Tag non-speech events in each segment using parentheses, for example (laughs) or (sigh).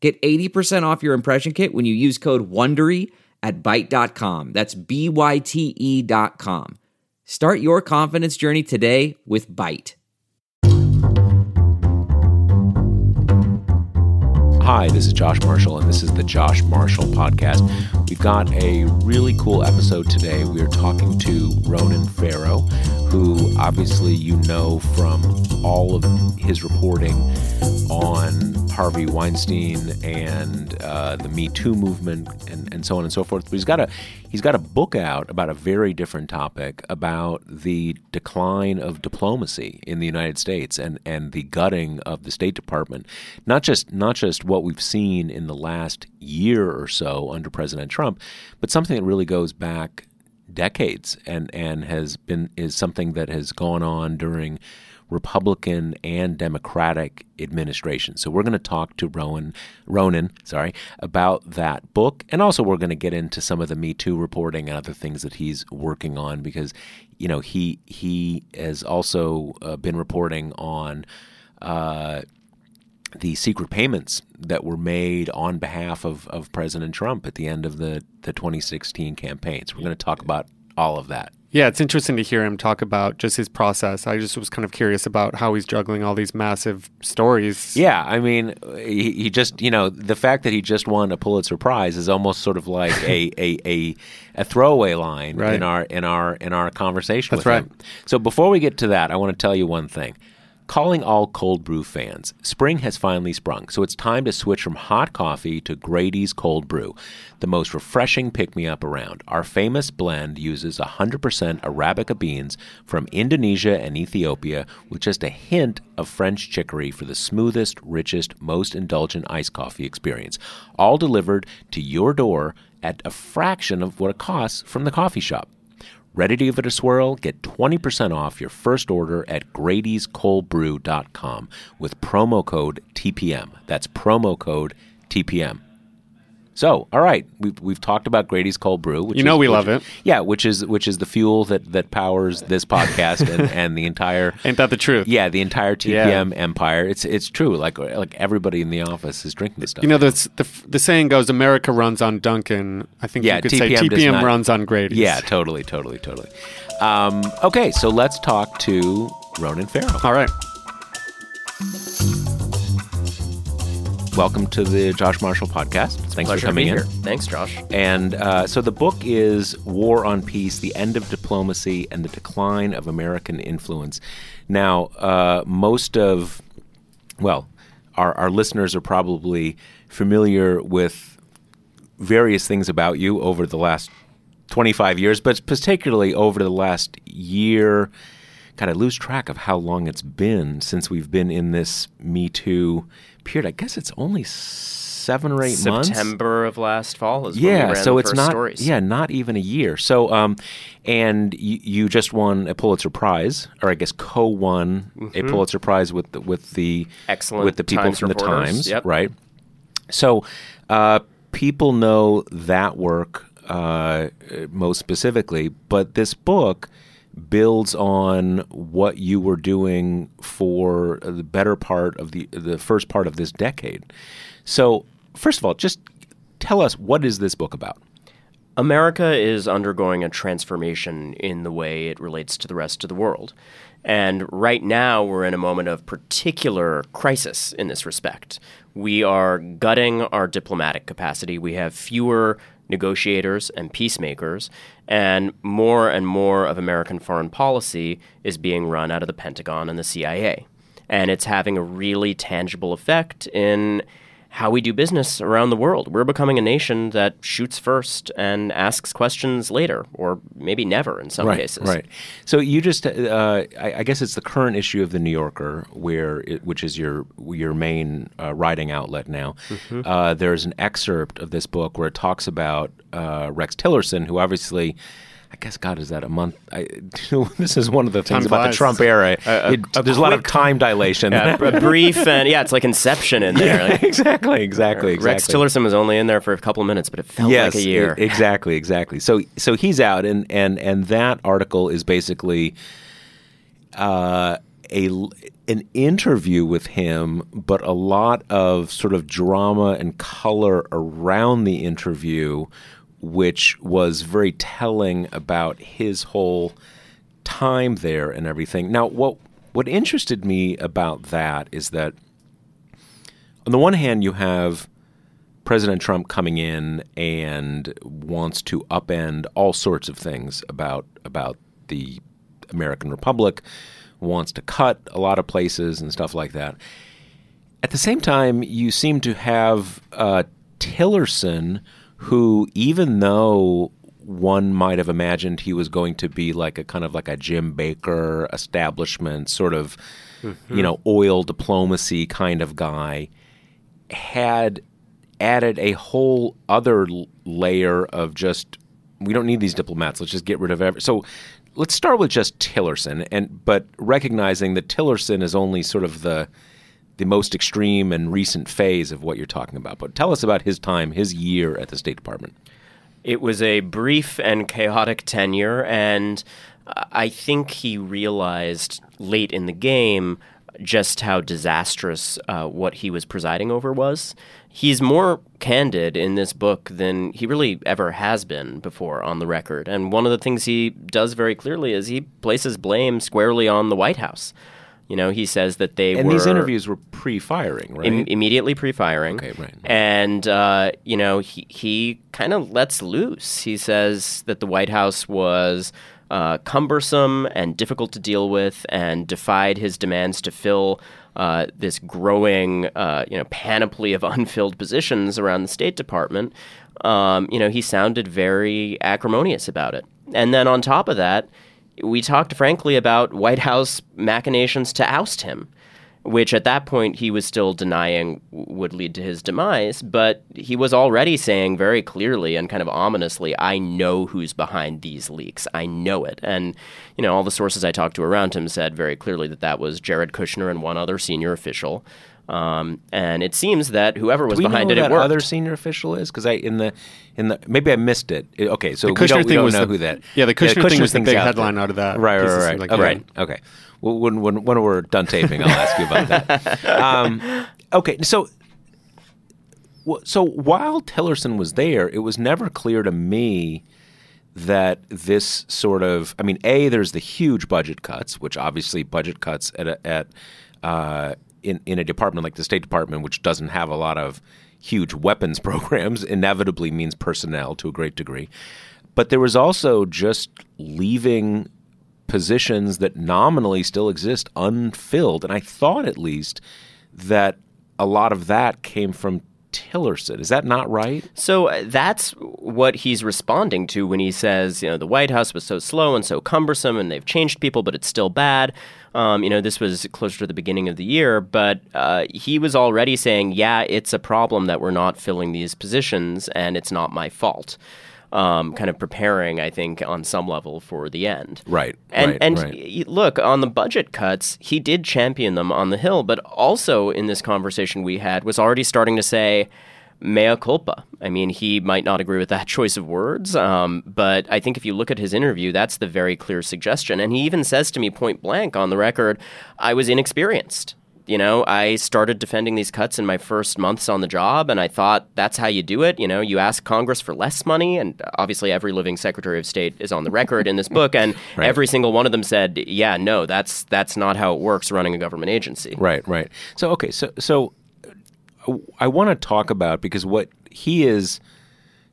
Get 80% off your impression kit when you use code WONDERY at Byte.com. That's B-Y-T-E dot com. Start your confidence journey today with Byte. Hi, this is Josh Marshall, and this is the Josh Marshall Podcast. We've got a really cool episode today. We are talking to Ronan Farrow, who obviously you know from all of his reporting on Harvey Weinstein and uh, the Me Too movement and, and so on and so forth. But he's got a he's got a book out about a very different topic about the decline of diplomacy in the United States and, and the gutting of the State Department. Not just not just what we've seen in the last year or so under President Trump, but something that really goes back decades and, and has been is something that has gone on during Republican and Democratic administration. So we're going to talk to Rowan, Ronan, sorry, about that book, and also we're going to get into some of the Me Too reporting and other things that he's working on because, you know, he he has also uh, been reporting on. Uh, the secret payments that were made on behalf of, of President Trump at the end of the, the 2016 campaign. So we're going to talk about all of that. Yeah, it's interesting to hear him talk about just his process. I just was kind of curious about how he's juggling all these massive stories. Yeah, I mean, he, he just, you know, the fact that he just won a Pulitzer Prize is almost sort of like a, (laughs) a, a, a throwaway line Right. in our in our in our conversation That's with right. him. So before we get to that, I want to tell you one thing. Calling all cold brew fans, spring has finally sprung, so it's time to switch from hot coffee to Grady's Cold Brew, the most refreshing pick me up around. Our famous blend uses 100% Arabica beans from Indonesia and Ethiopia with just a hint of French chicory for the smoothest, richest, most indulgent iced coffee experience, all delivered to your door at a fraction of what it costs from the coffee shop. Ready to give it a swirl? Get 20% off your first order at Grady'sColdBrew.com with promo code TPM. That's promo code TPM. So, all right, we've, we've talked about Grady's Cold Brew. Which You know is- we which- love it. Yeah, which is which is the fuel that, that powers this podcast and, (laughs) and the entire Ain't that the truth? yeah the entire Yeah. TPM empire. It's it's true. Like like everybody in the office is drinking this stuff. You know, the, the the saying goes, "America runs on Dunkin'." I think Yeah, you could say TPM does TPM not- runs on Grady's. yeah, totally, totally, totally. Um, okay, so let's talk to Ronan Farrow. All right. Welcome to the Josh Marshall podcast. Thanks Pleasure for coming in. Thanks, Josh. And uh, so the book is War on Peace The End of Diplomacy and the Decline of American Influence. Now, uh, most of, well, our, our listeners are probably familiar with various things about you over the last 25 years, but particularly over the last year. Kind of lose track of how long it's been since we've been in this Me Too I guess it's only seven or eight months September of last fall is yeah so it's not stories. yeah not even a year so um and you, you just won a pulitzer prize or i guess co-won a pulitzer prize with the, with the Mm-hmm. Excellent with the people Times from the times Yep. right so uh people know that work uh most specifically but this book builds on what you were doing for the better part of the the first part of this decade. So, first of all, just tell us what is this book about? America is undergoing a transformation in the way it relates to the rest of the world. And right now, we're in a moment of particular crisis in this respect. We are gutting our diplomatic capacity. We have fewer negotiators and peacemakers, and more and more of American foreign policy is being run out of the Pentagon and the CIA. And it's having a really tangible effect in how we do business around the world. We're becoming a nation that shoots first and asks questions later, or maybe never in some right, cases. Right. So you just, uh, I, I, guess it's the current issue of the New Yorker, where it, which is your your main uh, writing outlet now. Mm-hmm. Uh, there's an excerpt of this book where it talks about uh, Rex Tillerson, who obviously I guess God is that a month. I, (laughs) this is one of the things time about flies. the Trump era. A- a- It- a there's a lot of time dilation. Yeah, a (laughs) brief and yeah, it's like Inception in there. Like, (laughs) exactly, exactly, exactly. Rex Tillerson was only in there for a couple of minutes, but it felt yes, like a year. e- exactly, exactly. So so he's out, and and and that article is basically uh, a an interview with him, but a lot of sort of drama and color around the interview, which was very telling about his whole time there and everything. Now, what what interested me about that is that on the one hand, you have President Trump coming in and wants to upend all sorts of things about about the American Republic, wants to cut a lot of places and stuff like that. At the same time, you seem to have uh, Tillerson, who, even though one might have imagined he was going to be like a kind of like a Jim Baker establishment, sort of, mm-hmm. you know, oil diplomacy kind of guy, had added a whole other layer of just we don't need these diplomats. Let's just get rid of every. So let's start with just Tillerson, and but recognizing that Tillerson is only sort of the the most extreme and recent phase of what you're talking about. But tell us about his time, his year at the State Department. It was a brief and chaotic tenure, and I think he realized late in the game just how disastrous uh, what he was presiding over was. He's more candid in this book than he really ever has been before on the record. And one of the things he does very clearly is he places blame squarely on the White House. You know, he says that they And were these interviews were pre-firing, right? Im- immediately pre-firing. Okay, right. And uh, you know, he he kind of lets loose. He says that the White House was uh, cumbersome and difficult to deal with, and defied his demands to fill uh, this growing, uh, you know, panoply of (laughs) unfilled positions around the State Department. Um, you know, he sounded very acrimonious about it. And then on top of that, we talked frankly about White House machinations to oust him, which at that point he was still denying would lead to his demise. But he was already saying very clearly and kind of ominously, I know who's behind these leaks. I know it. And, you know, all the sources I talked to around him said very clearly that that was Jared Kushner and one other senior official. Um, and it seems that whoever was Do we behind know it, who it that worked. other senior official is? Because I in the in the maybe I missed it. It- okay, so we Kushner don't, we thing don't was know the- who that. yeah, the Kushner thing was the big out headline there. out of that Right, piece. right, right. like- okay, Yeah. okay. Well, when, when when we're done taping, I'll ask you about that. (laughs) Um, okay, so so while Tillerson was there, it was never clear to me that this sort of I mean, a there's the huge budget cuts, which obviously budget cuts at a, at uh, in in a department like the State Department, which doesn't have a lot of huge weapons (laughs) programs, inevitably means personnel to a great degree. But there was also just leaving positions that nominally still exist unfilled, and I thought at least that a lot of that came from Tillerson. Is that not right? So uh, that's what he's responding to when he says, you know, the White House was so slow and so cumbersome, and they've changed people, but it's still bad. Um, you know, this was closer to the beginning of the year, but uh, he was already saying, yeah, it's a problem that we're not filling these positions, and it's not my fault. Um, kind of preparing, I think, on some level for the end. Right, And right, and right. look on the budget cuts, he did champion them on the Hill, but also in this conversation we had was already starting to say mea culpa. I mean, he might not agree with that (laughs) choice of words, um, but I think if you look at his interview, that's the very clear suggestion. And he even says to me point blank on the record, I was inexperienced. You know, I started defending these cuts in my first months on the job, and I thought that's how you do it. You know, you ask Congress for less money, and obviously every living Secretary of State is on the record in this book, and (laughs) every single one of them said, "Yeah, no, that's that's not how it works running a government agency." Right, right. So okay, so so I want to talk about because what he is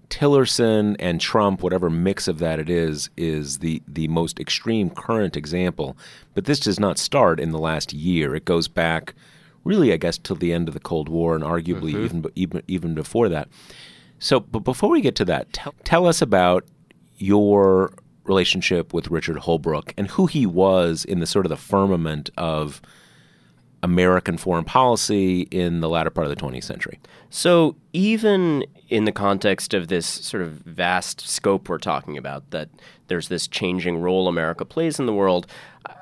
Tillerson and Trump, whatever mix of that it is, is the the most extreme current example. But this does not start in the last year. It goes back really, I guess, till the end of the Cold War and arguably mm-hmm. even even even before that. So, but before we get to that, tell, tell us about your relationship with Richard Holbrooke and who he was in the sort of the firmament of American foreign policy in the latter part of the 20th century. So, even in the context of this sort of vast scope we're talking about, that there's this changing role America plays in the world,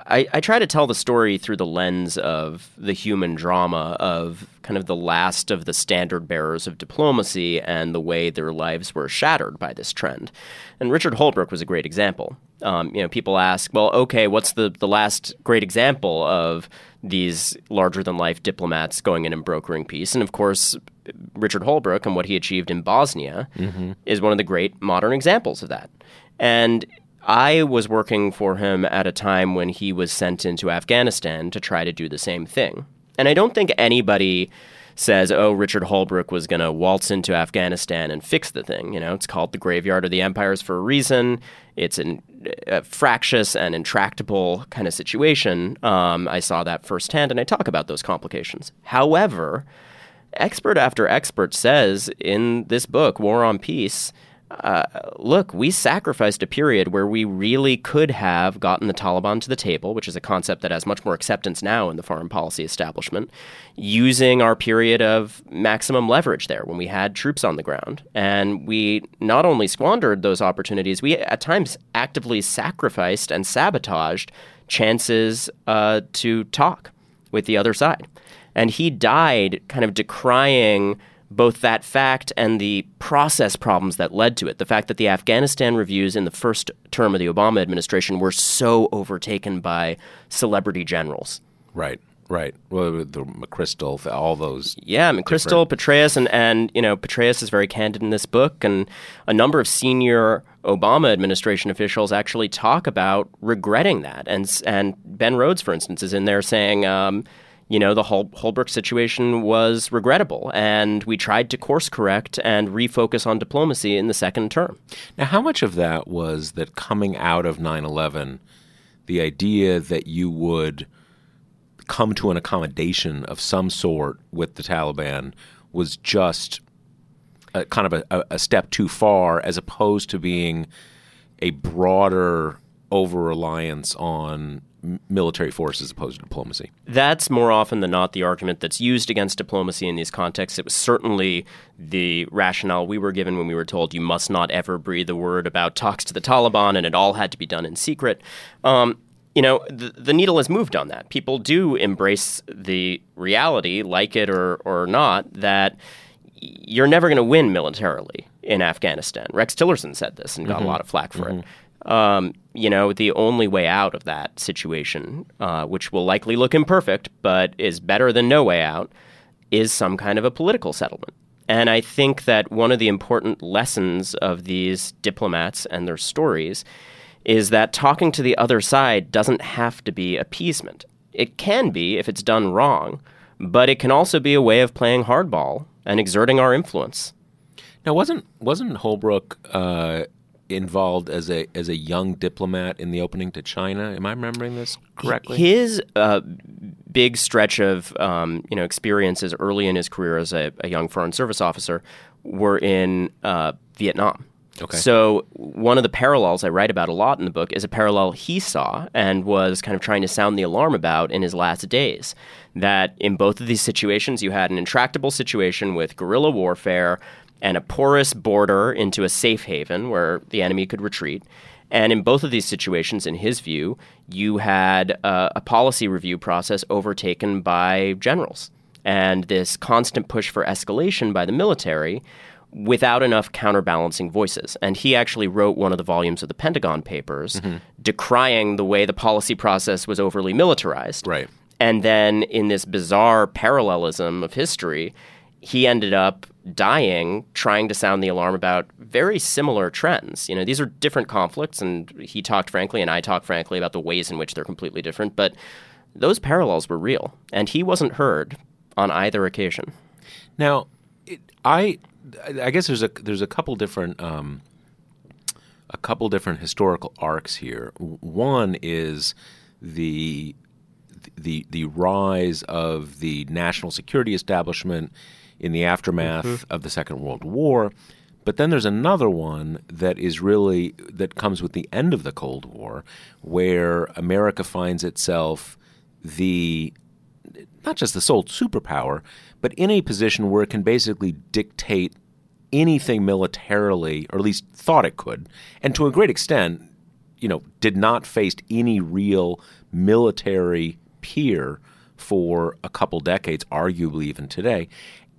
I, I, try to tell the story through the lens of the human drama of kind of the last of the standard bearers of diplomacy and the way their lives were shattered by this trend. And Richard Holbrooke was a great example. Um, you know, people ask, well, okay, what's the, the last great example of these larger than life diplomats going in and brokering peace? And of course, Richard Holbrooke and what he achieved in Bosnia mm-hmm. is one of the great modern examples of that. And I was working for him at a time when he was sent into Afghanistan to try to do the same thing. And I don't think anybody says, oh, Richard Holbrooke was going to waltz into Afghanistan and fix the thing. You know, it's called the graveyard of the empires for a reason. It's an, fractious and intractable kind of situation. Um, I saw that firsthand, and I talk about those complications. However, expert after expert says in this book, War on Peace, uh, look, we sacrificed a period where we really could have gotten the Taliban to the table, which is a concept that has much more acceptance now in the foreign policy establishment, using our period of maximum leverage there when we had troops on the ground. And we not only squandered those opportunities, we at times actively sacrificed and sabotaged chances uh, to talk with the other side. And he died kind of decrying both that fact and the process problems that led to it. The fact that the Afghanistan reviews in the first term of the Obama administration were so overtaken by celebrity generals. Right. Right. Well, the McChrystal, all those. Yeah, McChrystal, Petraeus, and, and, you know, Petraeus is very candid in this book. And a number of senior Obama administration officials actually talk about regretting that. And, and Ben Rhodes, for instance, is in there saying, um, you know, the Hol- Holbrooke situation was regrettable, and we tried to course correct and refocus on diplomacy in the second term. Now, how much of that was that coming out of 9 11, the idea that you would come to an accommodation of some sort with the Taliban was just a, kind of a, a step too far, as opposed to being a broader over reliance on military force as opposed to diplomacy. That's more often than not the argument that's used against diplomacy in these contexts. It was certainly the rationale we were given when we were told you must not ever breathe a word about talks to the Taliban and it all had to be done in secret. Um, you know, the, the, needle has moved on that. People do embrace the reality, like it or, or not, that you're never going to win militarily in Afghanistan. Rex Tillerson said this and got mm-hmm. a lot of flack for mm-hmm. it um, you know, the only way out of that situation, uh, which will likely look imperfect, but is better than no way out, is some kind of a political settlement. And I think that one of the important lessons of these diplomats and their stories is that talking to the other side doesn't have to be appeasement. It can be if it's done wrong, but it can also be a way of playing hardball and exerting our influence. Now, wasn't wasn't Holbrooke uh, involved as a as a young diplomat in the opening to China. Am I remembering this correctly? His uh, big stretch of um, you know experiences early in his career as a, a young foreign service officer were in uh, Vietnam. Okay. So one of the parallels I write about a lot in the book is a parallel he saw and was kind of trying to sound the alarm about in his last days. That in both of these situations, you had an intractable situation with guerrilla warfare and a porous border into a safe haven where the enemy could retreat. And in both of these situations, in his view, you had uh, a policy review process overtaken by generals and this constant push for escalation by the military without enough counterbalancing voices. And he actually wrote one of the volumes of the Pentagon Papers mm-hmm. decrying the way the policy process was overly militarized. Right. And then in this bizarre parallelism of history, he ended up dying trying to sound the alarm about very similar trends. You know, these are different conflicts, and he talked frankly, and I talked frankly about the ways in which they're completely different, but those parallels were real, and he wasn't heard on either occasion. Now, it, I, I guess there's a there's a couple different um, a couple different historical arcs here. One is the the the rise of the national security establishment in the aftermath Mm-hmm. of the Second World War. But then there's another one that is really that comes with the end of the Cold War, where America finds itself the not just the sole superpower, but in a position where it can basically dictate anything militarily, or at least thought it could, and to a great extent, you know, did not face any real military peer for a couple decades, arguably even today,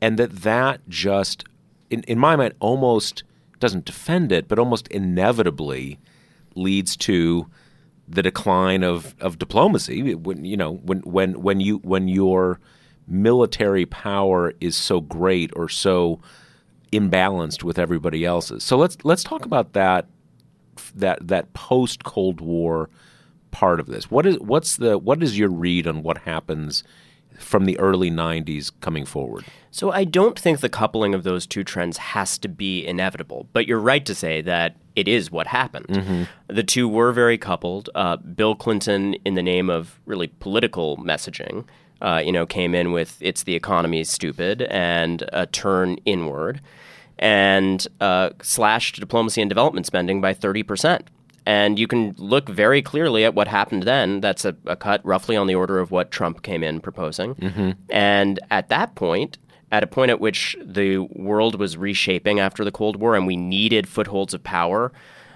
and that that just, in, in my mind, almost doesn't defend it, but almost inevitably leads to the decline of, of diplomacy. When you know when when when you when your military power is so great or so imbalanced with everybody else's. So let's let's talk about that that that post Cold War part of this. What is what's the what is your read on what happens from the early 90s coming forward? So I don't think the coupling of those two trends has to be inevitable, but you're right to say that it is what happened. The two were very coupled. Uh, Bill Clinton, in the name of really political messaging, uh, you know, came in with "it's the economy, stupid" and a turn inward, and uh, slashed diplomacy and development spending by thirty percent. And you can look very clearly at what happened then. That's a, a cut roughly on the order of what Trump came in proposing. And at that point, at a point at which the world was reshaping after the Cold War and we needed footholds of power,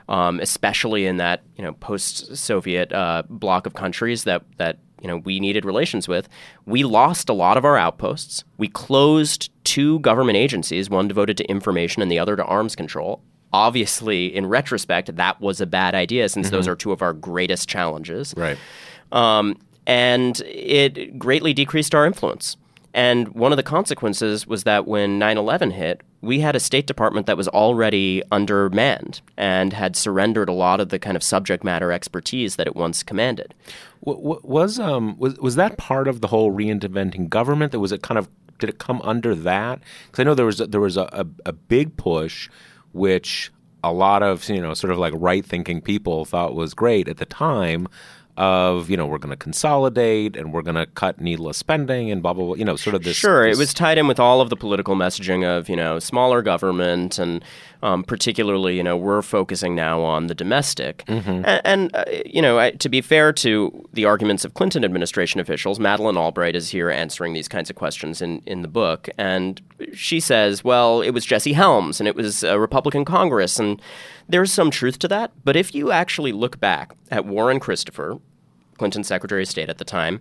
um, especially in that you know post-Soviet uh, bloc of countries that that you know we needed relations with, we lost a lot of our outposts. We closed two government agencies, one devoted to information and the other to arms control. Obviously, in retrospect, that was a bad idea since those are two of our greatest challenges Right. um, and it greatly decreased our influence. And one of the consequences was that when 9 11 hit, we had a State Department that was already undermanned and had surrendered a lot of the kind of subject matter expertise that it once commanded. Was um was was that part of the whole reinventing government? That was it kind of did it come under that? Because I know there was a, there was a, a, a big push, which a lot of you know sort of like right thinking people thought was great at the time. Of you know we're going to consolidate and we're going to cut needless spending and blah blah blah. You know sort of this. Sure, this- it was tied in with all of the political messaging of you know smaller government and um, particularly you know we're focusing now on the domestic. And, and uh, you know I, to be fair to the arguments of Clinton administration officials, Madeleine Albright is here answering these kinds of questions in in the book, and she says, well, it was Jesse Helms and it was a Republican Congress, and there's some truth to that. But if you actually look back at Warren Christopher, Clinton's Secretary of State at the time,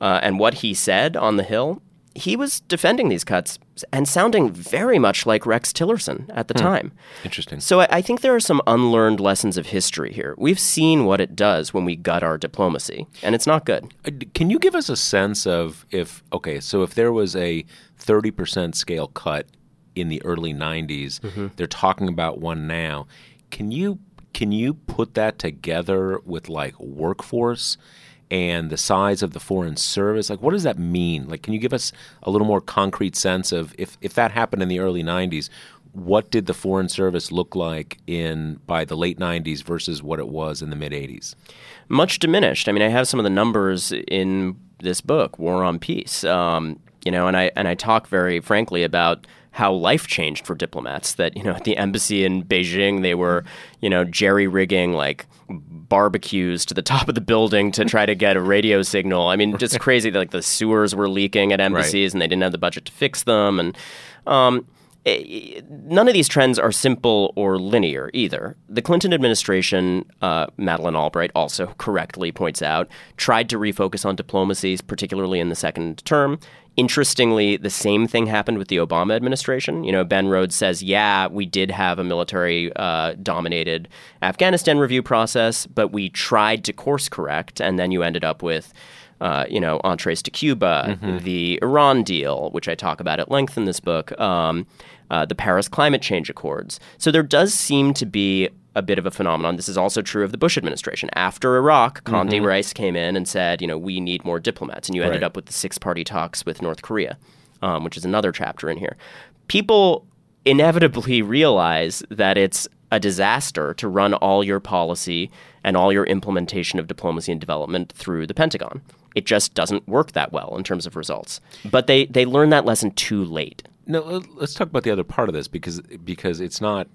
uh, and what he said on the Hill, he was defending these cuts and sounding very much like Rex Tillerson at the time. Interesting. So I, I think there are some unlearned lessons of history here. We've seen what it does when we gut our diplomacy, and it's not good. Uh, Can you give us a sense of if okay, so if there was a thirty percent scale cut in the early 90s they're talking about one now. Can you can you put that together with like workforce and the size of the foreign service? Like, what does that mean? Like, can you give us a little more concrete sense of if if that happened in the early '90s? What did the foreign service look like in by the late '90s versus what it was in the mid '80s? much diminished. I mean, I have some of the numbers in this book, War on Peace. Um, you know, and I and I talk very frankly about how life changed for diplomats. That you know, at the embassy in Beijing, they were you know jerry rigging like barbecues to the top of the building to try to get a radio signal. I mean, just crazy. Like the sewers were leaking at embassies, and they didn't have the budget to fix them, and. Um, eh, none of these trends are simple or linear either. The Clinton administration, uh, Madeleine Albright also correctly points out, tried to refocus on diplomacies, particularly in the second term. Interestingly, the same thing happened with the Obama administration. You know, Ben Rhodes says, yeah, we did have a military uh, dominated Afghanistan review process, but we tried to course correct, and then you ended up with uh, you know, entrees to Cuba, the Iran deal, which I talk about at length in this book, um, uh, the Paris Climate Change Accords. So there does seem to be a bit of a phenomenon. This is also true of the Bush administration. After Iraq, Condi Rice came in and said, you know, we need more diplomats, and you ended Right. up with the six-party talks with North Korea, um, which is another chapter in here. People inevitably (laughs) realize that it's a disaster to run all your policy and all your implementation of diplomacy and development through the Pentagon. It just doesn't work that well in terms of results. But they, they learned that lesson too late. No, let's talk about the other part of this because because it's not,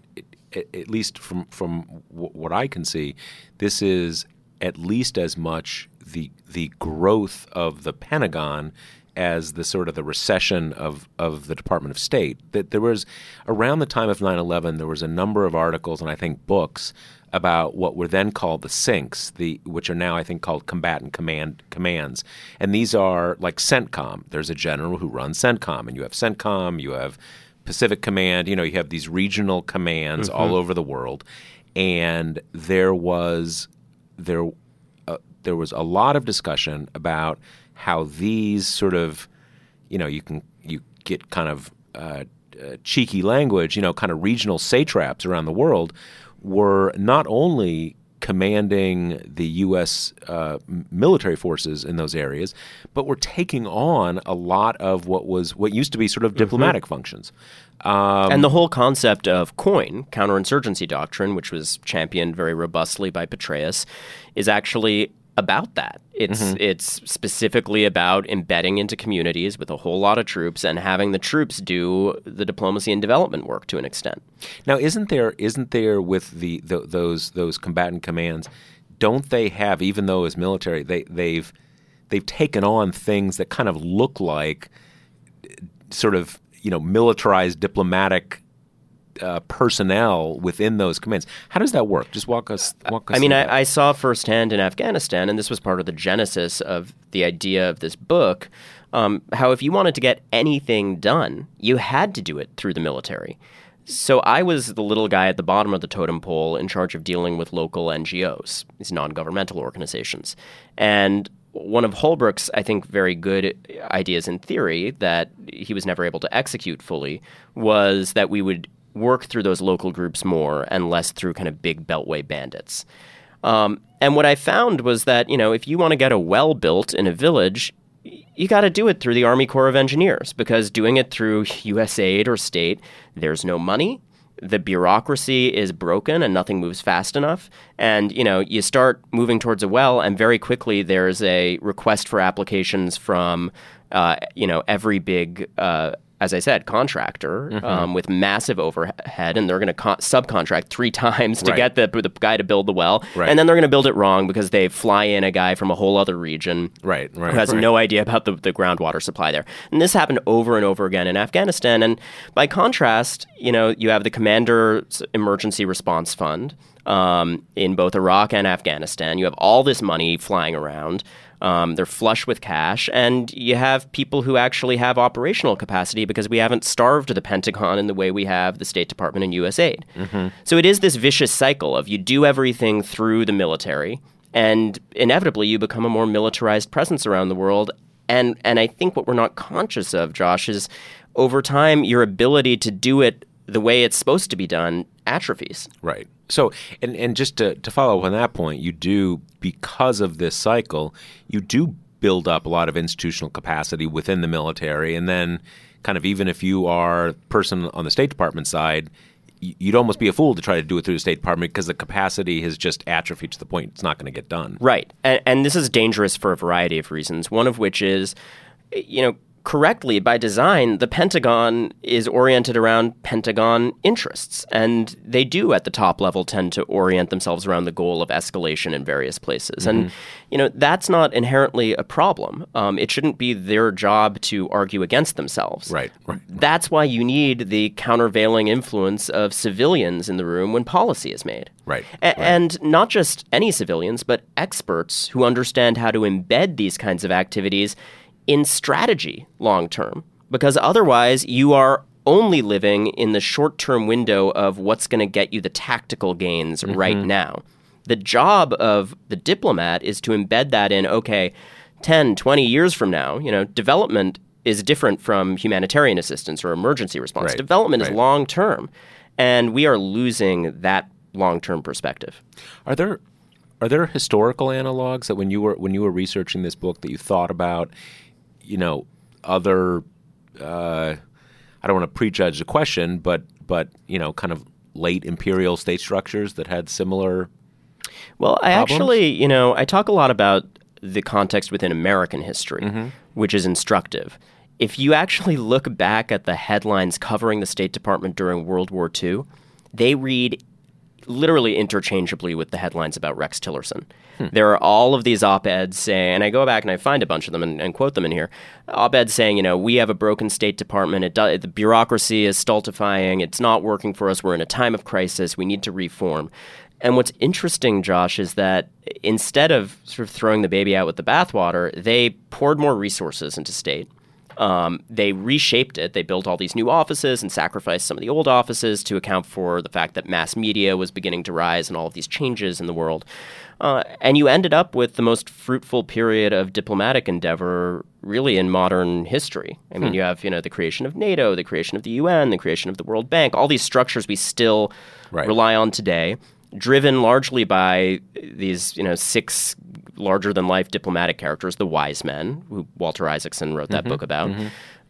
at least from from wh- what I can see, this is at least as much the the growth of the Pentagon as the sort of the recession of, of the Department of State. That there was around the time of 9/11, there was a number of articles and I think books about what were then called the CINCs, the which are now I think called combatant command commands, and these are like CENTCOM. There's a general who runs CENTCOM, and you have CENTCOM, you have Pacific Command. You know, you have these regional commands all over the world, and there was there uh, there was a lot of discussion about how these sort of you know you can you get kind of uh, uh, cheeky language, you know, kind of regional satraps around the world were not only commanding the U.S. Uh, military forces in those areas, but were taking on a lot of what was what used to be sort of diplomatic functions. Um, and the whole concept of COIN, counterinsurgency doctrine, which was championed very robustly by Petraeus, is actually about that. It's mm-hmm. it's specifically about embedding into communities with a whole lot of troops and having the troops do the diplomacy and development work to an extent. Now, isn't there isn't there with the, the those those combatant commands? Don't they have even though as military they they've they've taken on things that kind of look like eh, sort of you know militarized diplomatic uh, personnel within those commands. How does that work? Just walk us walk us. I mean. I, I saw firsthand in Afghanistan, and this was part of the genesis of the idea of this book, um, how if you wanted to get anything done, you had to do it through the military. So I was the little guy at the bottom of the totem pole in charge of dealing with local NGOs, these non-governmental organizations, and one of Holbrooke's, I think, very good ideas in theory that he was never able to execute fully was that we would work through those local groups more and less through kind of big beltway bandits. Um, and what I found was that, you know, if you want to get a well built in a village, you got to do it through the Army Corps of Engineers because doing it through (laughs) USAID or state, there's no money. The bureaucracy is broken and nothing moves fast enough. And, you know, you start moving towards a well, and very quickly there's a request for applications from, uh, you know, every big uh, as I said, contractor Mm-hmm. um, with massive overhead, and they're going to con- subcontract three (laughs) times to Right. get the, the guy to build the well, Right. and then they're going to build it wrong because they fly in a guy from a whole other region Right, right, who has right. no idea about the, the groundwater supply there. And this happened over and over again in Afghanistan. And by contrast, you know, you have the Commander's Emergency Response Fund um, in both Iraq and Afghanistan. You have all this money flying around. Um, they're flush with cash, and you have people who actually have operational capacity because we haven't starved the Pentagon in the way we have the State Department and USAID. So it is this vicious cycle of you do everything through the military, and inevitably you become a more militarized presence around the world. And and I think what we're not conscious of, Josh, is over time your ability to do it the way it's supposed to be done atrophies. Right. So, and, and just to, to follow up on that point, you do, because of this cycle, you do build up a lot of institutional capacity within the military. And then, kind of, even if you are a person on the State Department side, you'd almost be a fool to try to do it through the State Department because the capacity has just atrophied to the point it's not going to get done. Right. And, and this is dangerous for a variety of reasons, one of which is, you know, correctly by design, the Pentagon is oriented around Pentagon interests. And they do at the top level tend to orient themselves around the goal of escalation in various places. And, you know, that's not inherently a problem. Um, it shouldn't be their job to argue against themselves. Right, right. That's why you need the countervailing influence of civilians in the room when policy is made. Right, A- right. And not just any civilians, but experts who understand how to embed these kinds of activities in strategy long term. Because otherwise, you are only living in the short term window of what's going to get you the tactical gains mm-hmm. right now. The job of the diplomat is to embed that in, okay, 10, 20 years from now, you know, development is different from humanitarian assistance or emergency response. Right, Development right. is long term. And we are losing that long term perspective. Are there are there historical analogs that when you were when you were researching this book that you thought about, you know, other uh, I don't want to prejudge the question, but but you know, kind of late imperial state structures that had similar. Well, I problems? actually, you know, I talk a lot about the context within American history, Mm-hmm. which is instructive. If you actually look back at the headlines covering the State Department during World War II, they read literally interchangeably with the headlines about Rex Tillerson. There are all of these op eds saying, and I go back and I find a bunch of them and, and quote them in here op eds saying, you know, we have a broken State Department. It the bureaucracy is stultifying. It's not working for us. We're in a time of crisis. We need to reform. And what's interesting, Josh, is that instead of sort of throwing the baby out with the bathwater, they poured more resources into state. Um, they reshaped it. They built all these new offices and sacrificed some of the old offices to account for the fact that mass media was beginning to rise and all of these changes in the world. Uh, and you ended up with the most fruitful period of diplomatic endeavor, really, in modern history. I mean, you have you know the creation of NATO, the creation of the UN, the creation of the World Bank, all these structures we still Right. rely on today, driven largely by these you know six larger than life diplomatic characters, the wise men, who Walter Isaacson wrote that book about.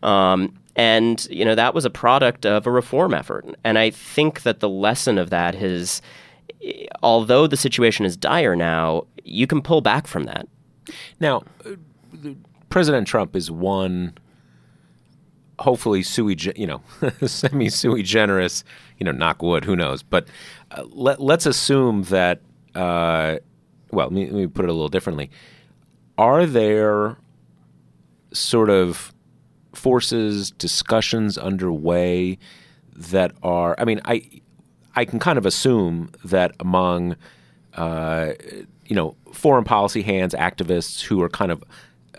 Um, and you know that was a product of a reform effort, and I think that the lesson of that is, although the situation is dire now, you can pull back from that. Now, uh, President Trump is one, hopefully sui, you know, (laughs) semi sui generis, you know, knock wood, who knows? But uh, let, let's assume that, uh, well, let me, let me put it a little differently. Are there sort of forces, discussions underway that are, I mean, I, I can kind of assume that among uh, you know, foreign policy hands, activists who are kind of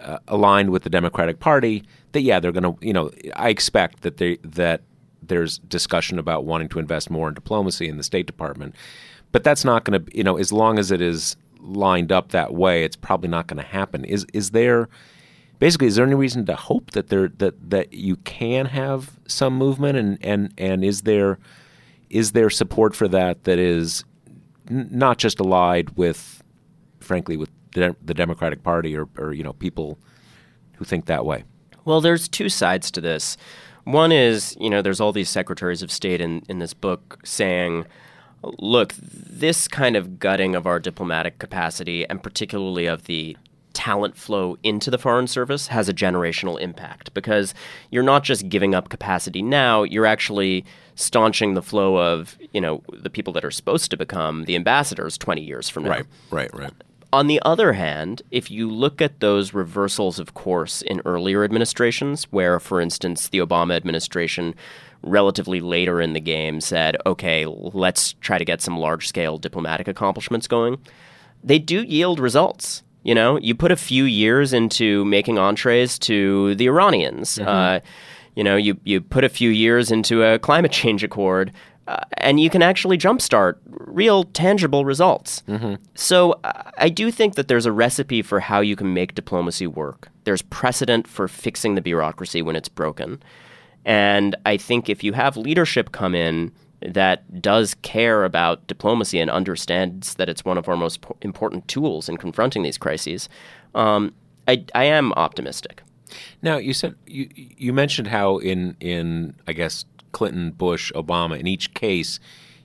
uh, aligned with the Democratic Party, that yeah, they're going to, you know, I expect that they that there's discussion about wanting to invest more in diplomacy in the State Department, but that's not going to, you know, as long as it is lined up that way, it's probably not going to happen. Is is there? Basically, is there any reason to hope that there that that you can have some movement, and and and is there is there support for that that is n- not just allied with, frankly, with the, the Democratic Party or, or you know people who think that way. Well, there's two sides to this. One is, you know, there's all these secretaries of state in, in this book saying, look, this kind of gutting of our diplomatic capacity, and particularly of the talent flow into the Foreign Service, has a generational impact because you're not just giving up capacity now, you're actually staunching the flow of, you know, the people that are supposed to become the ambassadors 20 years from now. right, right. On the other hand, if you look at those reversals of course in earlier administrations, where, for instance, the Obama administration relatively later in the game said, okay, let's try to get some large scale diplomatic accomplishments going, they do yield results. You know, you put a few years into making entrees to the Iranians. Uh, you know, you, you put a few years into a climate change accord, uh, and you can actually jumpstart real tangible results. So uh, I do think that there's a recipe for how you can make diplomacy work. There's precedent for fixing the bureaucracy when it's broken. And I think if you have leadership come in that does care about diplomacy and understands that it's one of our most po- important tools in confronting these crises, um, I, I am optimistic. Now you said you you mentioned how in in I guess Clinton, Bush, Obama, in each case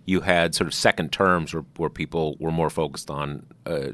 you had sort of second terms where where people were more focused on uh,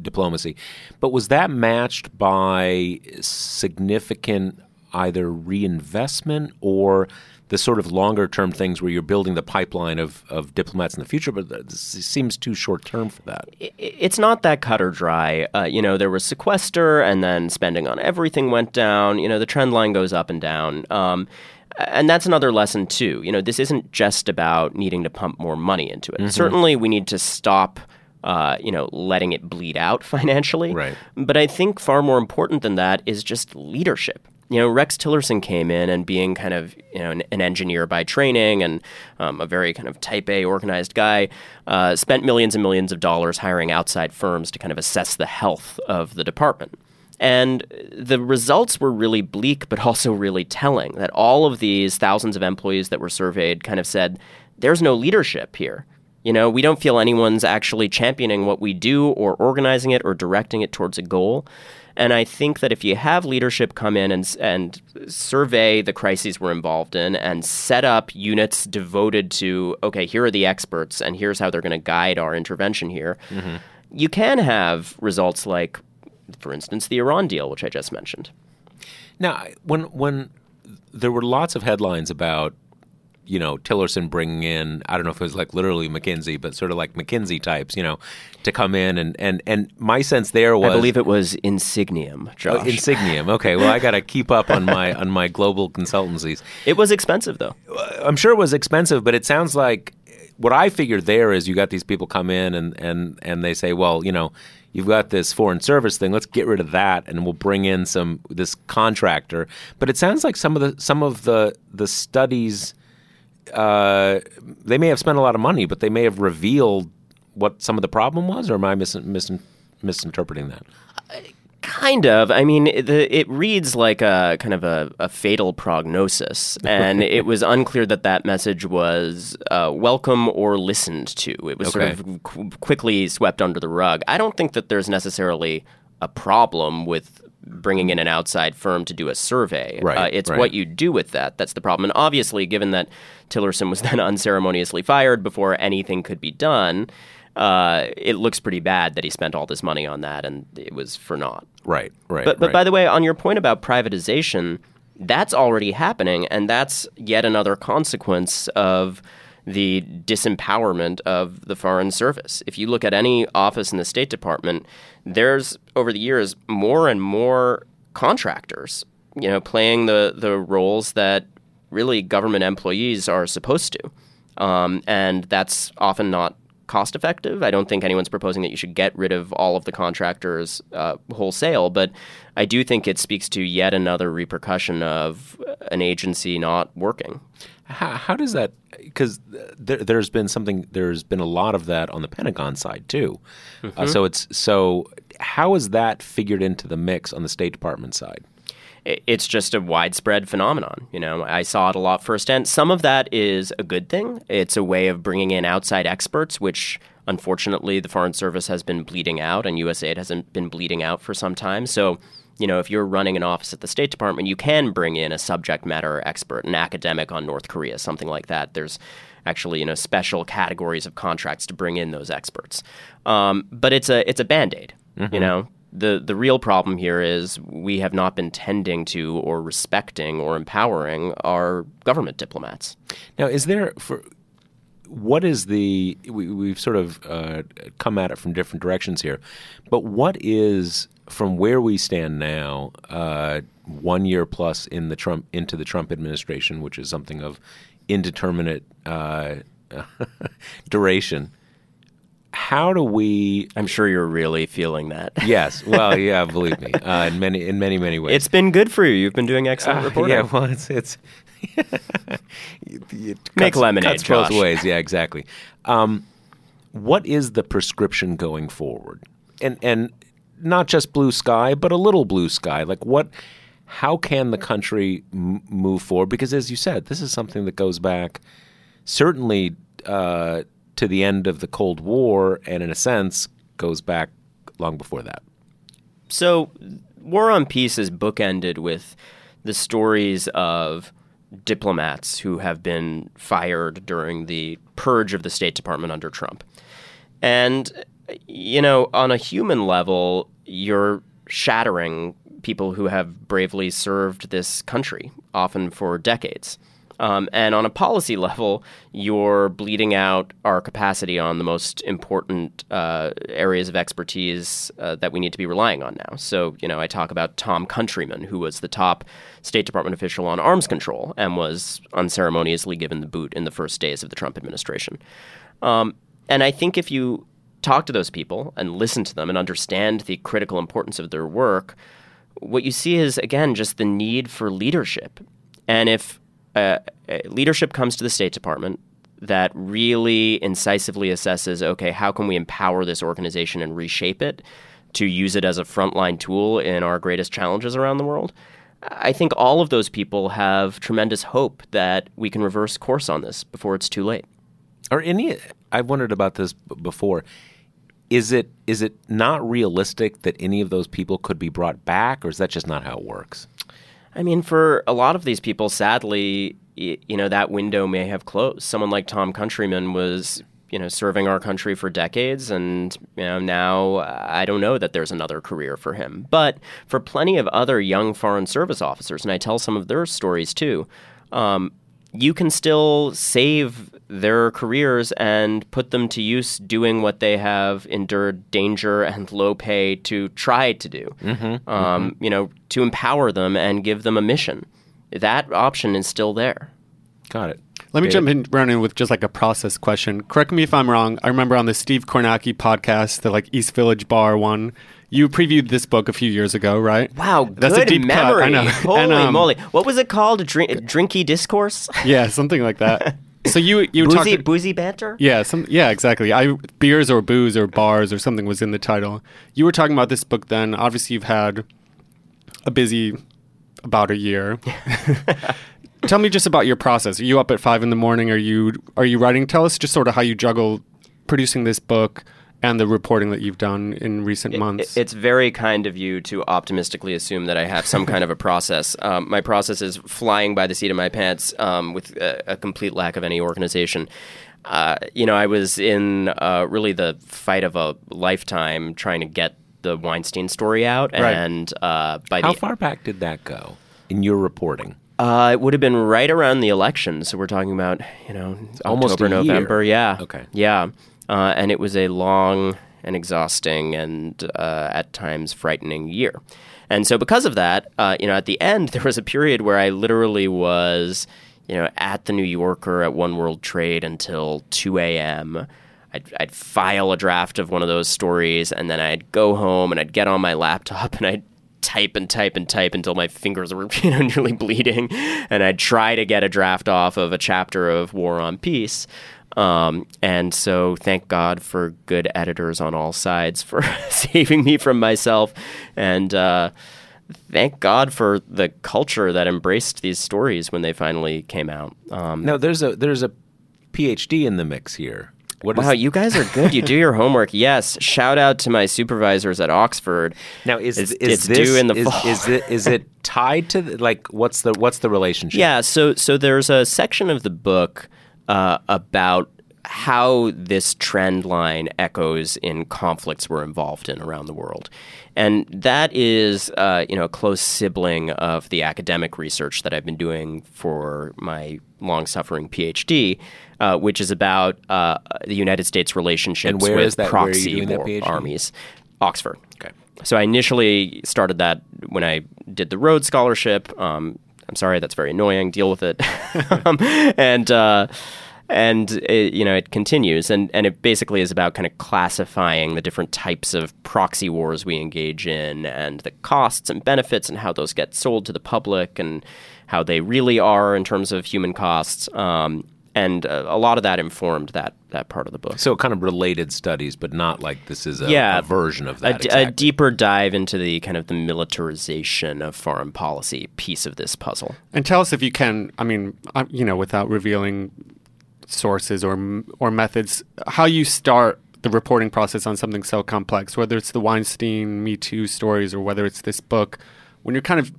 diplomacy, but was that matched by significant either reinvestment or the sort of longer term things where you're building the pipeline of, of diplomats in the future, but this seems too short term for that. It's not that cut or dry. Uh, you know, there was sequester, and then spending on everything went down. You know, the trend line goes up and down. Um, and that's another lesson too. You know, this isn't just about needing to pump more money into it. Certainly, we need to stop. Uh, you know, letting it bleed out (laughs) financially. Right. But I think far more important than that is just leadership. You know, Rex Tillerson came in and being kind of you know an, an engineer by training and um, a very kind of type A organized guy, uh, spent millions and millions of dollars hiring outside firms to kind of assess the health of the department. And the results were really bleak, but (laughs) also really telling that all of these thousands of employees that were surveyed kind of said, there's no leadership here. You know, we don't feel anyone's actually championing what we do or organizing it or directing it towards a goal. And I think that if you have leadership come in and, and survey the crises we're involved in and set up units devoted to, okay, here are the experts and here's how they're going to guide our intervention here, mm-hmm. you can have results like, for instance, the Iran deal, which I just mentioned. Now, when when there were lots of headlines about you know Tillerson bringing in I don't know if it was like literally McKinsey, but sort of like McKinsey types, you know, to come in and and and my sense there was I believe it was Insignium, oh, Josh. Oh, Insigniam. Okay, well I got to keep up on my on my global consultancies. (laughs) It was expensive though. Uh, I'm sure it was expensive, but it sounds like what I figured there is you got these people come in and and and they say, well, you know. You've got this foreign service thing. Let's get rid of that, and we'll bring in some this contractor. But it sounds like some of the some of the the studies uh, they may have spent a lot of money, but they may have revealed what some of the problem was, or am I mis- mis- misinterpreting that? Kind of. I mean, the, it reads like a kind of a, a fatal prognosis, (laughs) and it was unclear that that message was uh, welcome or listened to. It was okay. sort of qu- quickly swept under the rug. I don't think that there's necessarily a problem with bringing in an outside firm to do a survey. Right, uh, it's right. what you do with that that's the problem. And obviously, given that Tillerson was (laughs) then unceremoniously fired before anything could be done, uh, it looks pretty bad that he spent all this money on that and it was for naught. Right, right. But, but right. by the way, on your point about privatization, that's already happening, and that's yet another consequence of the disempowerment of the Foreign Service. If you look at any office in the State Department, there's over the years more and more contractors, you know, playing the the roles that really government employees are supposed to, um, and that's often not cost effective. I don't think anyone's proposing that you should get rid of all of the contractors uh, wholesale, but I do think it speaks to yet another repercussion of an agency not working. How, how does that? Because there, has been something. There's been a lot of that on the Pentagon side too. Uh, mm-hmm. Uh, so it's so. How is that figured into the mix on the State Department side? It's just a widespread phenomenon. You know, I saw it a lot firsthand. Some of that is a good thing. It's a way of bringing in outside experts, which unfortunately the Foreign Service has been bleeding out, and USAID hasn't been bleeding out for some time. So you know, if you're running an office at the State Department, you can bring in a subject matter expert, an academic on North Korea, something like that. There's actually, you know, special categories of contracts to bring in those experts. Um, but it's a it's a band aid. Mm-hmm. You know, the the real problem here is we have not been tending to or respecting or empowering our government diplomats. Now, is there for what is the we, have sort of uh, come at it from different directions here, but what is from where we stand now, uh, one year plus in the Trump into the Trump administration, which is something of indeterminate uh, (laughs) duration. How do we? I'm sure you're really feeling that. (laughs) yes. Well, yeah. Believe me, uh, in many in many many ways. It's been good for you. You've been doing excellent uh, reporting. Yeah. Well, it's it's. it, (laughs) it Make lemonade. Cuts both ways. Yeah. Exactly. Um, what is the prescription going forward? And and not just blue sky, but a little blue sky. Like what? How can the country m- move forward? Because as you said, this is something that goes back certainly uh, to the end of the Cold War, and in a sense goes back long before that. So, War on Peace is bookended with the stories of diplomats who have been fired during the purge of the State Department under Trump. And, you know, on a human level, you're shattering people who have bravely served this country, often for decades. Um, and on a policy level, you're bleeding out our capacity on the most important uh, areas of expertise uh, that we need to be relying on now. So, you know, I talk about Tom Countryman, who was the top State Department official on arms control and was unceremoniously given the boot in the first days of the Trump administration. Um, and I think if you talk to those people and listen to them and understand the critical importance of their work, what you see is, again, just the need for leadership. And if uh, uh, leadership comes to the State Department that really incisively assesses okay, how can we empower this organization and reshape it to use it as a frontline tool in our greatest challenges around the world? I think all of those people have tremendous hope that we can reverse course on this before it's too late. Are any? I've wondered about this before is it is it not realistic that any of those people could be brought back, or is that just not how it works? I mean, for a lot of these people, sadly, you know, that window may have closed. Someone like Tom Countryman was, you know, serving our country for decades, and you know, now uh, I don't know that there's another career for him. But for plenty of other young foreign service officers, and I tell some of their stories too. Um, you can still save their careers and put them to use doing what they have endured danger and low pay to try to do. Um, You know, to empower them and give them a mission. That option is still there. Got it. Let me jump in, Ronan with just like a process question. Correct me if I'm wrong. I remember on the Steve Kornacki podcast, the like East Village Bar one, you previewed this book a few years ago, right? Wow, That's good a deep cut. memory. I know. (laughs) Holy And, um, moly! What was it called? Drink, drinky discourse? (laughs) Yeah, something like that. (laughs) So you you boozy, talked. boozy banter? Yeah, some yeah, exactly. I beers or booze or bars or something was in the title. You were talking about this book then. Obviously, you've had a busy about a year. Tell me just about your process. Are you up at five in the morning? Are you are you writing? Tell us just sort of how you juggle producing this book and the reporting that you've done in recent months. It- It's very kind of you to optimistically assume that I have some kind of a process. (laughs) Um, my process is flying by the seat of my pants um, with a, a complete lack of any organization. Uh, you know, I was in uh, really the fight of a lifetime trying to get the Weinstein story out, Right. and uh, by How the far back did that go in your reporting? Uh, it would have been right around the election, so we're talking about you know almost October, a year. November. Yeah. Okay. Yeah, uh, and it was a long and exhausting and uh, at times frightening year. And so, because of that, uh, you know, at the end (laughs) there was a period where I literally was, you know, at the New Yorker at One World Trade until two a.m. I'd, I'd file a draft of one of those stories, and then I'd go home and I'd get on my laptop (laughs) and I'd type and type and type until my fingers were (laughs) you know nearly bleeding, and I'd try to get a draft off of a chapter of War on Peace. Um, and so, thank God for good editors on all sides for (laughs) saving me from myself, and uh, thank God for the culture that embraced these stories when they finally came out. Um, No, there's a there's a PhD in the mix here. What is Wow, you guys are good. You do your homework. (laughs) Yes. Shout out to my supervisors at Oxford. now is it's, is it's this due in the is, fall. is it is it (laughs) tied to the, like what's the what's the relationship? Yeah, so so there's a section of the book uh, about how this trend line echoes in conflicts we're involved in around the world, and that is uh, you know a close sibling of the academic research that I've been doing for my long-suffering PhD, uh, which is about uh, the United States relationships with that- where are you proxy doing that PhD? armies. Oxford. Okay. So I initially started that when I did the Rhodes Scholarship. Um, I'm sorry, that's very annoying. Deal with it. (laughs) um, and uh, and it, you know it continues, and and it basically is about kind of classifying the different types of proxy wars we engage in, and the costs and benefits, and how those get sold to the public, and how they really are in terms of human costs. Um, and uh, a lot of that informed that that part of the book. So kind of related studies, but not like this is a, Yeah, a version of that. d- a exactly. deeper dive into the kind of the militarization of foreign policy piece of this puzzle. And tell us if you can. I mean, uh, you know, without revealing sources or or methods, how you start the reporting process on something so complex, whether it's the Weinstein Me Too stories or whether it's this book. When you're kind of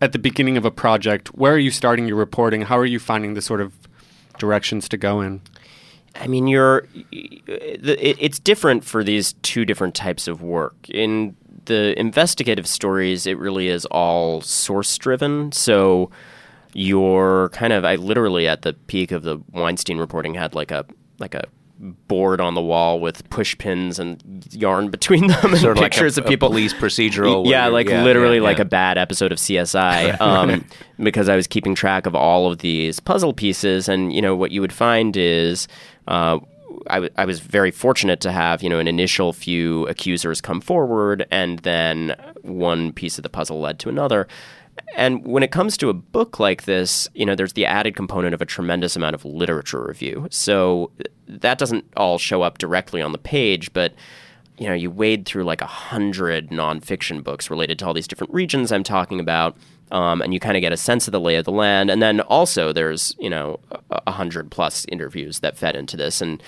at the beginning of a project, where are you starting your reporting? How are you finding the sort of directions to go in? I mean, you're it's different for these two different types of work. In the investigative stories, it really is all source driven. So you're kind of I literally at the peak of the Weinstein reporting had like a like a board on the wall with push pins and yarn between (laughs) them and Sort of like a- pictures of people police procedural Yeah, like yeah, literally yeah, like a bad episode of CSI (laughs) um, because I was keeping track of all of these puzzle pieces. And, you know, what you would find is uh, I, w- I was very fortunate to have, you know, an initial few accusers come forward and then one piece of the puzzle led to another. And when it comes to a book like this, you know, there's the added component of a tremendous amount of literature review. So that doesn't all show up directly on the page, but you know, you wade through like a hundred nonfiction books related to all these different regions I'm talking about, um, and you kind of get a sense of the lay of the land. And then also there's you know a, hundred plus interviews that fed into this, and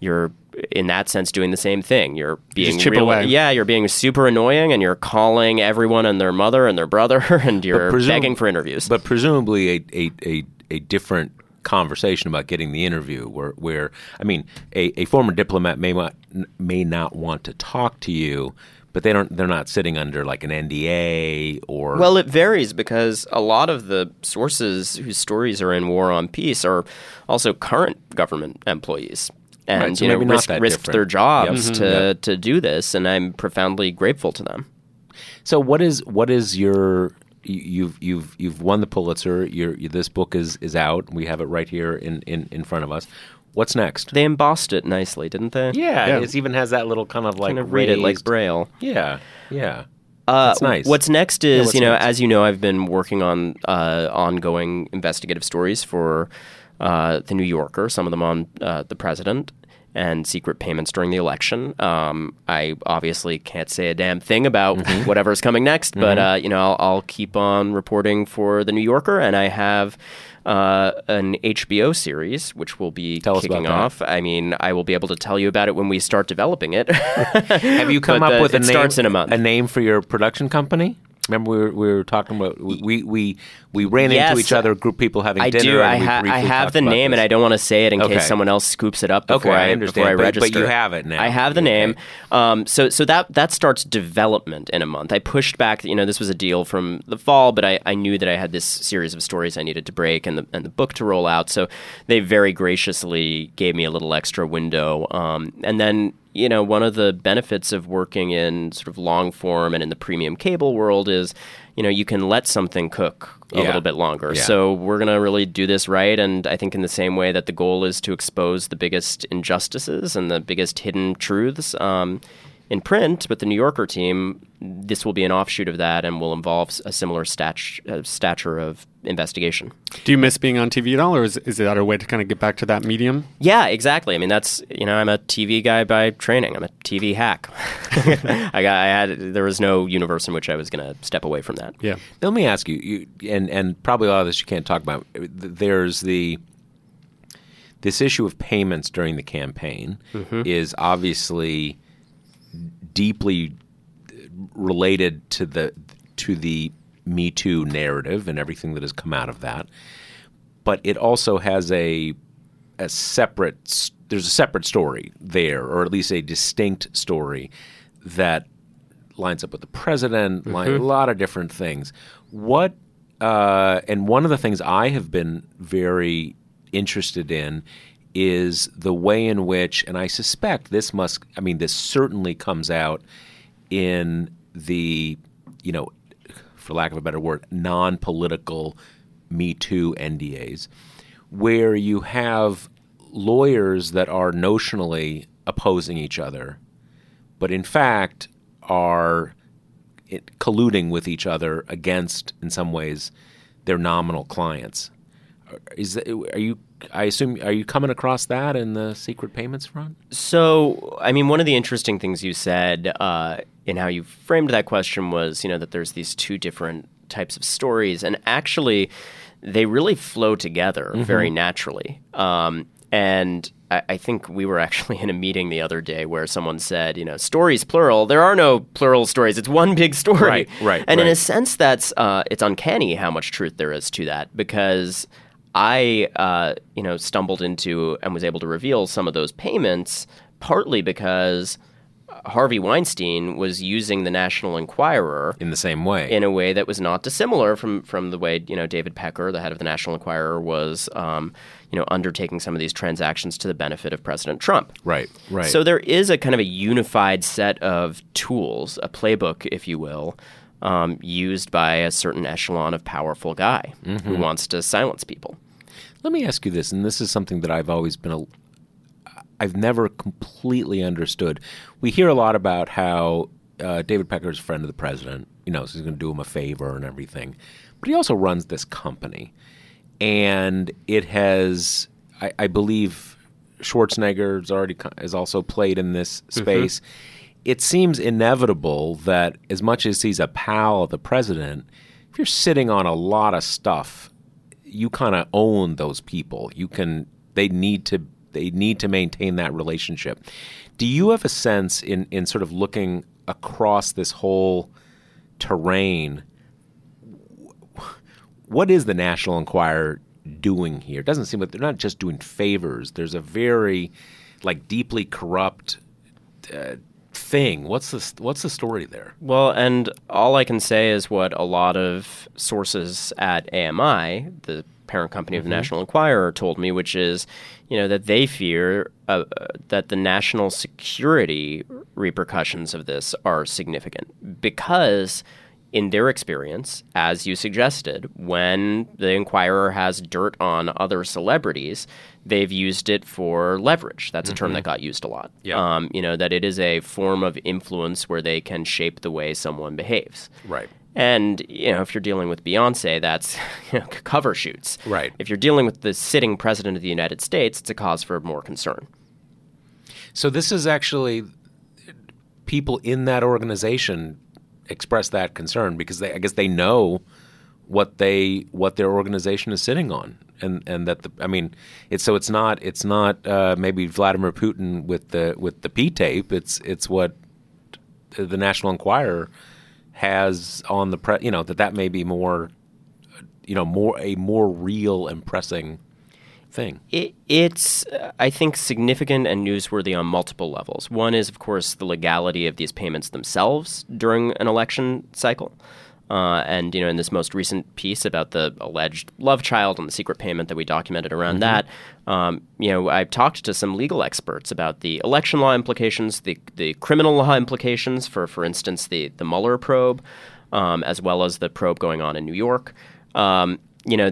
you're in that sense doing the same thing. You're being real- away. yeah, you're being super annoying, and you're calling everyone and their mother and their brother, (laughs) and you're presum- begging for interviews. But presumably a, a, a, a different conversation about getting the interview where, where I mean, a, a former diplomat may not, may not want to talk to you, but they don't they're not sitting under like an NDA or Well, it varies because a lot of the sources whose stories are in War on Peace are also current government employees. And Right, so you know, not risk, risked different. their jobs Yep. to, Mhm. to do this, and I'm profoundly grateful to them. So what is what is your you- you've you've you've won the Pulitzer. Your this book is is out. We have it right here in in, in front of us. What's next? They embossed it nicely, didn't they? yeah, Yeah. it even has that little kind of like Kind of read it like Braille. Yeah, yeah. Uh, That's nice. What's next is, what's you know, next? as you know, I've been working on uh, ongoing investigative stories for uh, the New Yorker. Some of them on uh, the president and secret payments during the election. Um, I obviously can't say a damn thing about Mm-hmm. whatever's coming next, but uh, you know, I'll, I'll keep on reporting for the New Yorker, and I have. Uh, an HBO series, which will be Tell kicking that. off. I mean, I will be able to tell you about it when we start developing it. (laughs) Have you (laughs) come But up the- with a name? starts in a month. A name for your production company? Remember we were, we were talking about we we we, ran Yes, into each other, a group of people having I dinner. do. and I, ha- I have the name, and I don't want to say it in Okay. case someone else scoops it up before Okay, I I, understand, before I but- but you have it now. I have the name. Um, so so that that starts development in a month. I pushed back. You know, this was a deal from the fall, but I, I knew that I had this series of stories I needed to break and the and the book to roll out. So they very graciously gave me a little extra window. Um, and then you know, one of the benefits of working in sort of long form and in the premium cable world is, you know, you can let something cook a Yeah. little bit longer. Yeah. So we're going to really do this right. And I think in the same way that the goal is to expose the biggest injustices and the biggest hidden truths um, in print with the New Yorker team, this will be an offshoot of that and will involve a similar stat- uh, stature of investigation. Do you miss being on TV at all, or is, is that a way to kind of get back to that medium? Yeah, exactly. I mean, that's you know, I'm a TV guy by training. I'm a TV hack. (laughs) I got, I had, there was no universe in which I was going to step away from that. Yeah. Let me ask you, you, and and probably a lot of this you can't talk about. There's the this issue of payments during the campaign mm-hmm. is obviously deeply related to the to the Me Too narrative and everything that has come out of that. But it also has a a separate there's a separate story there, or at least a distinct story that lines up with the president, line, a lot of different things. What uh, and one of the things I have been very interested in is the way in which, and I suspect this must, I mean, this certainly comes out in the, you know, for lack of a better word, non-political Me Too NDAs, where you have lawyers that are notionally opposing each other, but in fact are colluding with each other against, in some ways, their nominal clients. Is that, are you? I assume are you coming across that in the secret payments front? So, I mean, one of the interesting things you said uh, in how you framed that question was, you know, that there's these two different types of stories, and actually, they really flow together very naturally. Um, and I, I think we were actually in a meeting the other day where someone said, you know, stories plural. There are no plural stories. It's one big story. Right, right, And in a sense, that's uh, it's uncanny how much truth there is to that because I, uh, you know, stumbled into and was able to reveal some of those payments partly because Harvey Weinstein was using the National Enquirer In the same way, in a way that was not dissimilar from from the way you know David Pecker, the head of the National Enquirer, was um, you know undertaking some of these transactions to the benefit of President Trump. right, right. So there is a kind of a unified set of tools, a playbook, if you will, um, used by a certain echelon of powerful guy who wants to silence people. Let me ask you this, and this is something that I've always been a I've never completely understood. We hear a lot about how uh, David Pecker is a friend of the president. You know, so he's going to do him a favor and everything. But he also runs this company, and it has, I, I believe, Schwarzenegger's already co- has also played in this space. It seems inevitable that as much as he's a pal of the president, if you're sitting on a lot of stuff, you kind of own those people. You can they need to they need to maintain that relationship. Do you have a sense in in sort of looking across this whole terrain? What is the National Enquirer doing here? It doesn't seem like they're not just doing favors. There's a very like deeply corrupt uh, thing. What's the what's the story there? Well, and all I can say is what a lot of sources at AMI, the parent company of the National Enquirer, told me, which is, you know, that they fear uh, uh, that the national security repercussions of this are significant because. In their experience, as you suggested, when the Enquirer has dirt on other celebrities, they've used it for leverage. That's a term that got used a lot. Yeah. Um, you know, that it is a form of influence where they can shape the way someone behaves. Right. And you know, if you're dealing with Beyonce, that's (laughs) you know, cover shoots. Right. If you're dealing with the sitting president of the United States, it's a cause for more concern. So this is actually people in that organization express that concern because they, I guess they know what they what their organization is sitting on, and and that the I mean it's so it's not it's not uh, maybe Vladimir Putin with the with the P tape. It's it's what the National Enquirer has on the press. you know that that may be more you know more a more real and pressing thing. It, it's, uh, I think, significant and newsworthy on multiple levels. One is, of course, the legality of these payments themselves during an election cycle. Uh, and you know, in this most recent piece about the alleged love child and the secret payment that we documented around that, um, you know, I've talked to some legal experts about the election law implications, the the criminal law implications for, for instance, the the Mueller probe, um, as well as the probe going on in New York. Um, you know,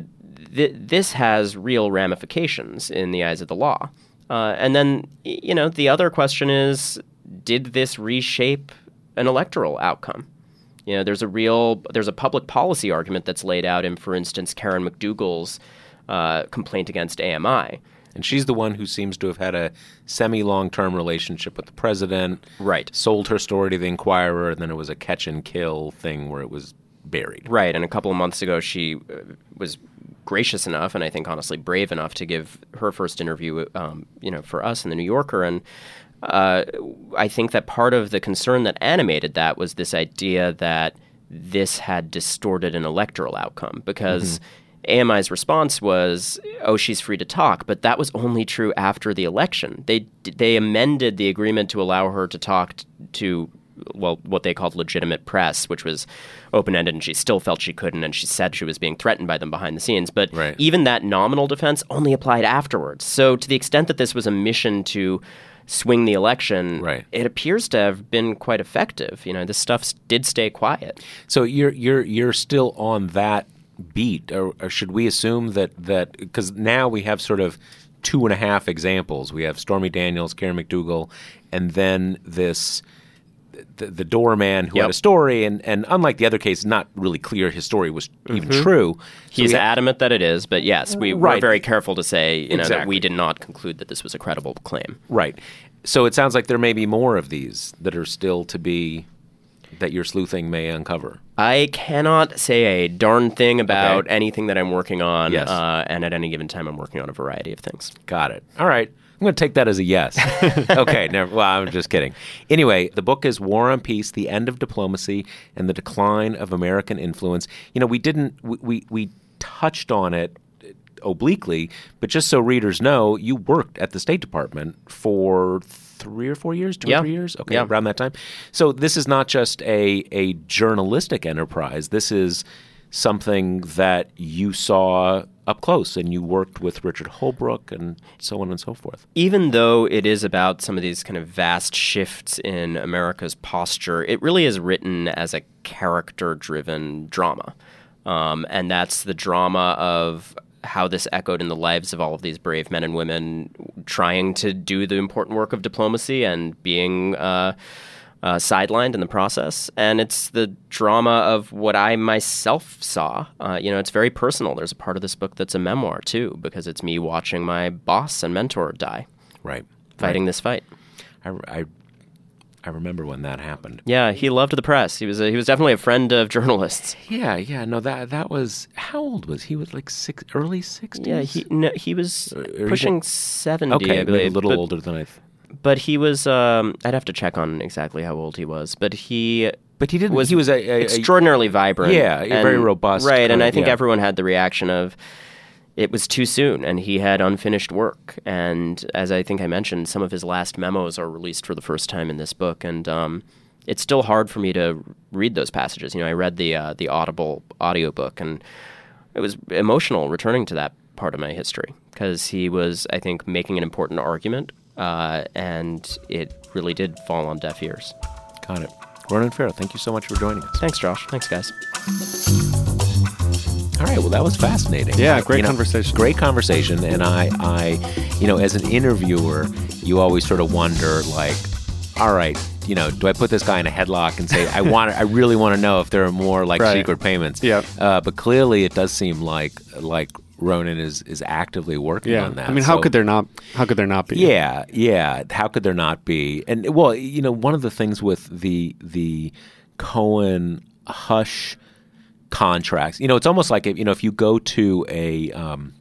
th- this has real ramifications in the eyes of the law. Uh, and then, you know, the other question is, did this reshape an electoral outcome? You know, there's a real, there's a public policy argument that's laid out in, for instance, Karen McDougal's uh, complaint against AMI. And she's the one who seems to have had a semi long term relationship with the president. Right. Sold her story to the Enquirer, and then it was a catch and kill thing where it was buried. Right, and a couple of months ago, she uh, was gracious enough, and I think honestly brave enough to give her first interview, um, you know, for us in the New Yorker, and uh, I think that part of the concern that animated that was this idea that this had distorted an electoral outcome because. AMI's response was, "Oh, she's free to talk," but that was only true after the election. They they amended the agreement to allow her to talk t- to well, what they called legitimate press, which was open ended, and she still felt she couldn't, and she said she was being threatened by them behind the scenes. But Right. even that nominal defense only applied afterwards. So, to the extent that this was a mission to swing the election, Right. it appears to have been quite effective. You know, this stuff did stay quiet. So you're you're you're still on that beat, or, or should we assume that that because now we have sort of two and a half examples. We have Stormy Daniels, Karen McDougal, and then this. The, the doorman who had a story, and, and unlike the other case, not really clear his story was even true. He's adamant that it is, but yes, we were very careful to say, you know, that we did not conclude that this was a credible claim. Right. So it sounds like there may be more of these that are still to be that your sleuthing may uncover. I cannot say a darn thing about Okay. anything that I'm working on, Yes. uh, and at any given time, I'm working on a variety of things. Got it. All right. I'm going to take that as a yes. (laughs) okay. Never, well, I'm just kidding. Anyway, the book is War on Peace: The End of Diplomacy and the Decline of American Influence. You know, we didn't we we, we touched on it obliquely, but just so readers know, you worked at the State Department for three or four years, two Yeah. or three years, okay, Yeah. around that time. So this is not just a a journalistic enterprise. This is something that you saw up close, and you worked with Richard Holbrooke and so on and so forth. even though it is about some of these kind of vast shifts in America's posture, it really is written as a character driven drama. Um, and that's the drama of how this echoed in the lives of all of these brave men and women trying to do the important work of diplomacy and being. Uh, uh, sidelined in the process, and it's the drama of what I myself saw. Uh, you know, it's very personal. There's a part of this book that's a memoir too, because it's me watching my boss and mentor die, Right. fighting this fight. I, I, I remember when that happened. Yeah, he loved the press. He was a, he was definitely a friend of journalists. Yeah, yeah. No, that that was how old was he? Was like six, early sixties. Yeah, he no, he was he pushing seventy. okay, I believe, a little older than I. Th- But he was. Um, I'd have to check on exactly how old he was. But he but he didn't. was he was a, a, extraordinarily vibrant. Yeah, a very robust Right, kind and I think yeah. everyone had the reaction of it was too soon, and he had unfinished work. And as I think I mentioned, some of his last memos are released for the first time in this book, and um, it's still hard for me to read those passages. You know, I read the uh, the Audible audiobook, and it was emotional returning to that part of my history because he was, I think, making an important argument, uh, and it really did fall on deaf ears. Got it. Ronan Farrow, thank you so much for joining us. Thanks, Josh. Thanks, guys. All right, well, that was fascinating. Yeah, great you know, conversation. Great conversation, and I, I, you know, as an interviewer, you always sort of wonder, like, all right, you know, do I put this guy in a headlock and say I want, I really want to know if there are more like (laughs) Right. secret payments? Yep. Uh, but clearly, it does seem like like Ronan is is actively working Yeah. on that. I mean, how So- could there not? How could there not be? yeah, yeah. How could there not be? And well, you know, one of the things with the the Cohen hush contracts, you know, it's almost like if, you know, if you go to a um,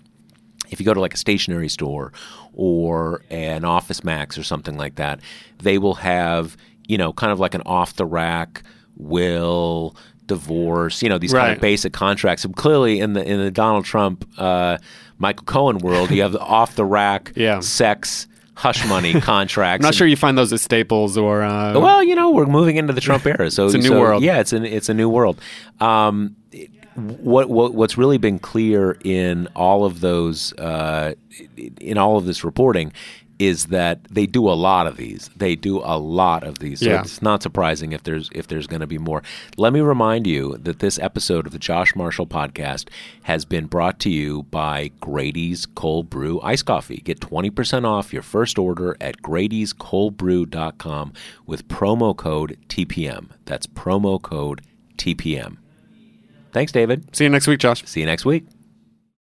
if you go to like a stationery store or an Office Max or something like that, they will have you know kind of like an off the rack will divorce you know these kind of basic contracts and clearly in the in the Donald Trump uh, Michael Cohen world you have the off the rack (laughs) Yeah. sex hush money contracts (laughs) I'm not and- sure you find those at Staples or. Uh, well, you know, we're moving into the Trump (laughs) era, so It's a new so, world. Yeah, it's an it's a new world. Um, it- what what what's really been clear in all of those uh, in all of this reporting is that they do a lot of these. They do a lot of these. So Yeah. it's not surprising if there's if there's going to be more. Let me remind you that this episode of the Josh Marshall podcast has been brought to you by Grady's Cold Brew Ice Coffee. Get 20% off your first order at gradyscoldbrew.com with promo code TPM. That's promo code TPM. Thanks, David. See you next week, Josh. See you next week.